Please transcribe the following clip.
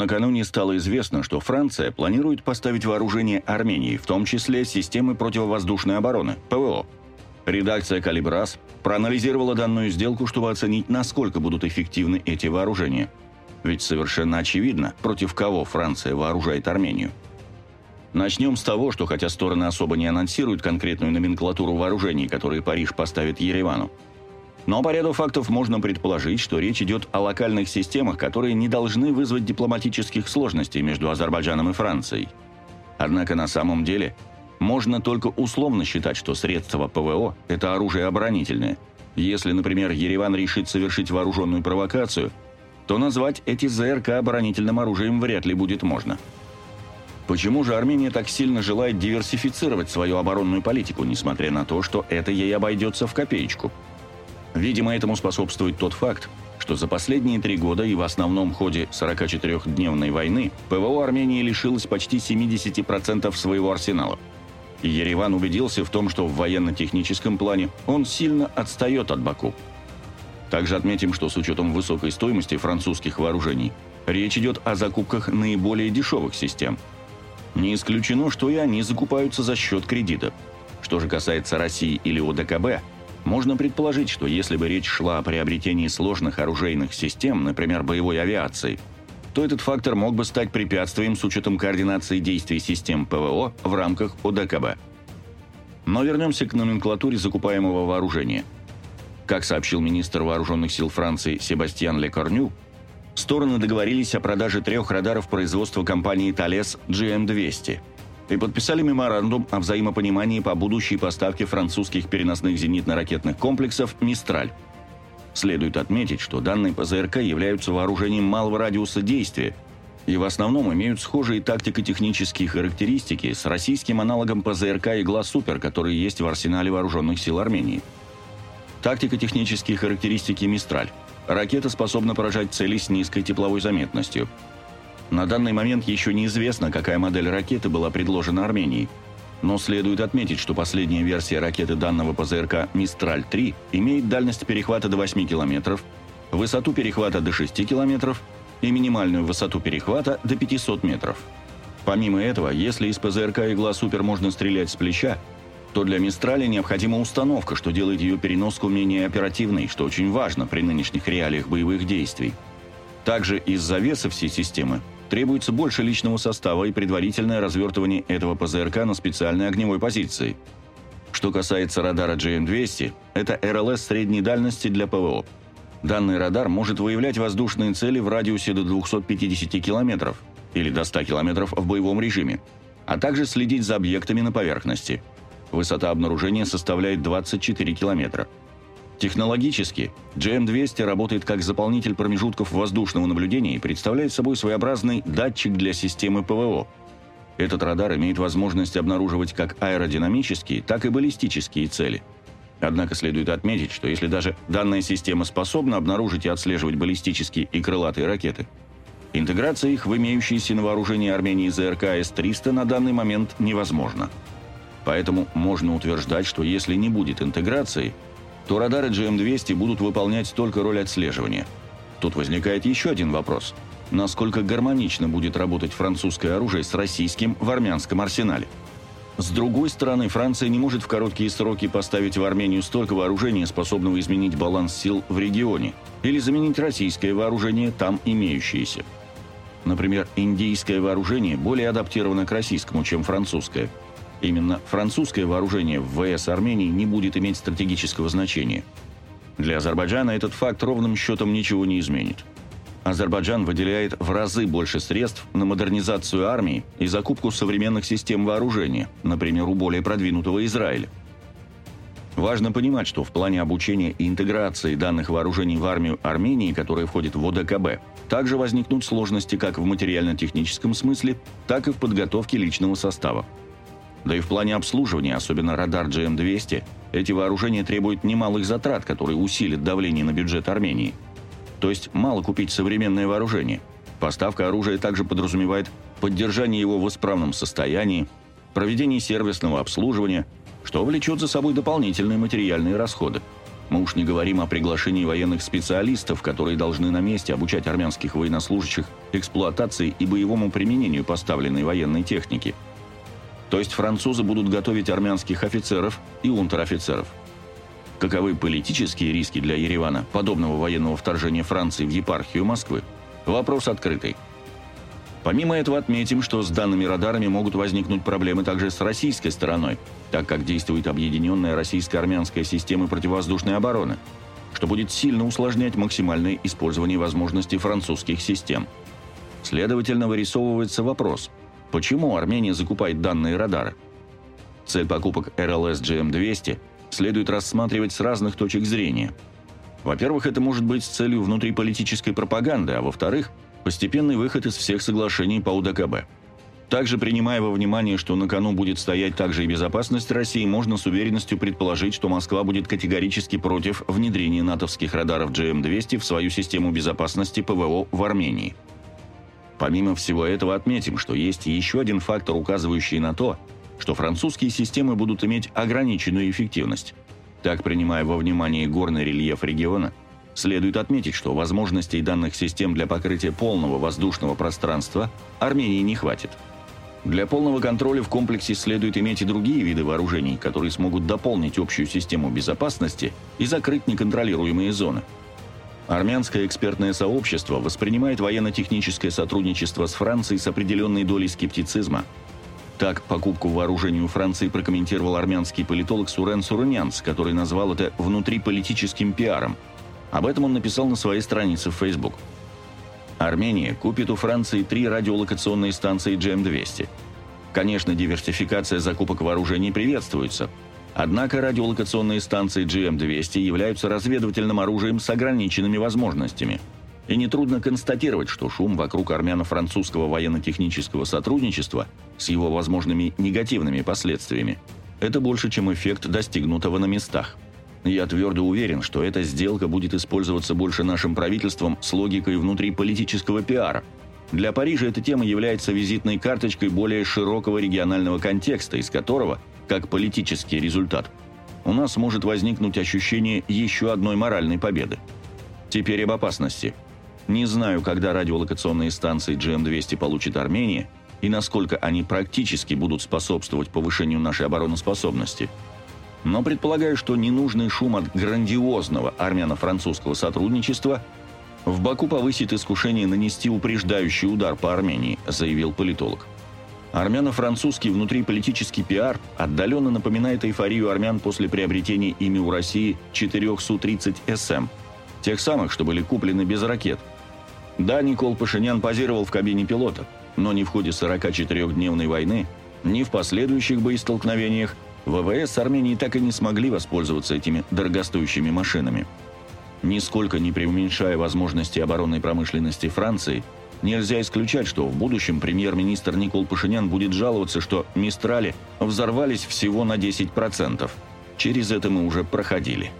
Накануне стало известно, что Франция планирует поставить вооружение Армении, в том числе системы противовоздушной обороны, ПВО. Редакция «Калибрас» проанализировала данную сделку, чтобы оценить, насколько будут эффективны эти вооружения. Ведь совершенно очевидно, против кого Франция вооружает Армению. Начнем с того, что хотя стороны особо не анонсируют конкретную номенклатуру вооружений, которые Париж поставит Еревану, но по ряду фактов можно предположить, что речь идет о локальных системах, которые не должны вызвать дипломатических сложностей между Азербайджаном и Францией. Однако на самом деле можно только условно считать, что средства ПВО – это оружие оборонительное. Если, например, Ереван решит совершить вооруженную провокацию, то назвать эти ЗРК оборонительным оружием вряд ли будет можно. Почему же Армения так сильно желает диверсифицировать свою оборонную политику, несмотря на то, что это ей обойдется в копеечку – Видимо, этому способствует тот факт, что за последние три года и в основном ходе 44-дневной войны ПВО Армении лишилось почти 70% своего арсенала. Ереван убедился в том, что в военно-техническом плане он сильно отстает от Баку. Также отметим, что с учетом высокой стоимости французских вооружений, речь идет о закупках наиболее дешевых систем. Не исключено, что и они закупаются за счет кредита. Что же касается России или ОДКБ – можно предположить, что если бы речь шла о приобретении сложных оружейных систем, например, боевой авиации, то этот фактор мог бы стать препятствием с учетом координации действий систем ПВО в рамках ОДКБ. Но вернемся к номенклатуре закупаемого вооружения. Как сообщил министр вооруженных сил Франции Себастьян Лекорню, стороны договорились о продаже трех радаров производства компании Thales GM200 – и подписали меморандум о взаимопонимании по будущей поставке французских переносных зенитно-ракетных комплексов «Мистраль». Следует отметить, что данные ПЗРК являются вооружением малого радиуса действия и в основном имеют схожие тактико-технические характеристики с российским аналогом ПЗРК «Игла Супер», который есть в арсенале вооруженных сил Армении. Тактико-технические характеристики «Мистраль». Ракета способна поражать цели с низкой тепловой заметностью – на данный момент еще неизвестно, какая модель ракеты была предложена Армении. Но следует отметить, что последняя версия ракеты данного ПЗРК «Мистраль-3» имеет дальность перехвата до 8 км, высоту перехвата до 6 км и минимальную высоту перехвата до 500 метров. Помимо этого, если из ПЗРК «Игла Супер» можно стрелять с плеча, то для «Мистрали» необходима установка, что делает ее переноску менее оперативной, что очень важно при нынешних реалиях боевых действий. Также из-за веса всей системы требуется больше личного состава и предварительное развертывание этого ПЗРК на специальной огневой позиции. Что касается радара GM200, это РЛС средней дальности для ПВО. Данный радар может выявлять воздушные цели в радиусе до 250 км или до 100 км в боевом режиме, а также следить за объектами на поверхности. Высота обнаружения составляет 24 километра. Технологически GM200 работает как заполнитель промежутков воздушного наблюдения и представляет собой своеобразный датчик для системы ПВО. Этот радар имеет возможность обнаруживать как аэродинамические, так и баллистические цели. Однако следует отметить, что если даже данная система способна обнаружить и отслеживать баллистические и крылатые ракеты, интеграция их в имеющиеся на вооружении Армении ЗРК С-300 на данный момент невозможна. Поэтому можно утверждать, что если не будет интеграции – то радары GM200 будут выполнять только роль отслеживания. Тут возникает еще один вопрос. Насколько гармонично будет работать французское оружие с российским в армянском арсенале? С другой стороны, Франция не может в короткие сроки поставить в Армению столько вооружения, способного изменить баланс сил в регионе, или заменить российское вооружение, там имеющееся. Например, индийское вооружение более адаптировано к российскому, чем французское – Именно французское вооружение в ВС Армении не будет иметь стратегического значения. Для Азербайджана этот факт ровным счетом ничего не изменит. Азербайджан выделяет в разы больше средств на модернизацию армии и закупку современных систем вооружения, например, у более продвинутого Израиля. Важно понимать, что в плане обучения и интеграции данных вооружений в армию Армении, которая входит в ОДКБ, также возникнут сложности как в материально-техническом смысле, так и в подготовке личного состава. Да и в плане обслуживания, особенно радар GM200, эти вооружения требуют немалых затрат, которые усилят давление на бюджет Армении. То есть мало купить современное вооружение. Поставка оружия также подразумевает поддержание его в исправном состоянии, проведение сервисного обслуживания, что влечет за собой дополнительные материальные расходы. Мы уж не говорим о приглашении военных специалистов, которые должны на месте обучать армянских военнослужащих эксплуатации и боевому применению поставленной военной техники. То есть французы будут готовить армянских офицеров и унтер-офицеров. Каковы политические риски для Еревана подобного военного вторжения Франции в епархию Москвы? Вопрос открытый. Помимо этого отметим, что с данными радарами могут возникнуть проблемы также с российской стороной, так как действует объединенная российско-армянская система противовоздушной обороны, что будет сильно усложнять максимальное использование возможностей французских систем. Следовательно, вырисовывается вопрос, почему Армения закупает данные радары? Цель покупок РЛС GM200 следует рассматривать с разных точек зрения. Во-первых, это может быть с целью внутриполитической пропаганды, а во-вторых – Постепенный выход из всех соглашений по УДКБ. Также, принимая во внимание, что на кону будет стоять также и безопасность России, можно с уверенностью предположить, что Москва будет категорически против внедрения натовских радаров GM-200 в свою систему безопасности ПВО в Армении. Помимо всего этого отметим, что есть еще один фактор, указывающий на то, что французские системы будут иметь ограниченную эффективность. Так, принимая во внимание горный рельеф региона – Следует отметить, что возможностей данных систем для покрытия полного воздушного пространства Армении не хватит. Для полного контроля в комплексе следует иметь и другие виды вооружений, которые смогут дополнить общую систему безопасности и закрыть неконтролируемые зоны. Армянское экспертное сообщество воспринимает военно-техническое сотрудничество с Францией с определенной долей скептицизма. Так, покупку вооружений у Франции прокомментировал армянский политолог Сурен Сурунянц, который назвал это «внутриполитическим пиаром», об этом он написал на своей странице в Facebook. Армения купит у Франции три радиолокационные станции GM-200. Конечно, диверсификация закупок вооружений приветствуется. Однако радиолокационные станции GM-200 являются разведывательным оружием с ограниченными возможностями. И нетрудно констатировать, что шум вокруг армяно-французского военно-технического сотрудничества с его возможными негативными последствиями – это больше, чем эффект достигнутого на местах. Я твердо уверен, что эта сделка будет использоваться больше нашим правительством с логикой внутриполитического пиара. Для Парижа эта тема является визитной карточкой более широкого регионального контекста, из которого, как политический результат, у нас может возникнуть ощущение еще одной моральной победы. Теперь об опасности. Не знаю, когда радиолокационные станции GM-200 получит Армения и насколько они практически будут способствовать повышению нашей обороноспособности – но предполагаю, что ненужный шум от грандиозного армяно-французского сотрудничества в Баку повысит искушение нанести упреждающий удар по Армении, заявил политолог. Армяно-французский внутриполитический пиар отдаленно напоминает эйфорию армян после приобретения ими у России 4 Су-30СМ, тех самых, что были куплены без ракет. Да, Никол Пашинян позировал в кабине пилота, но ни в ходе 44-дневной войны, ни в последующих боестолкновениях ВВС Армении так и не смогли воспользоваться этими дорогостоящими машинами. Нисколько не преуменьшая возможности оборонной промышленности Франции, нельзя исключать, что в будущем премьер-министр Никол Пашинян будет жаловаться, что «Мистрали» взорвались всего на 10%. Через это мы уже проходили.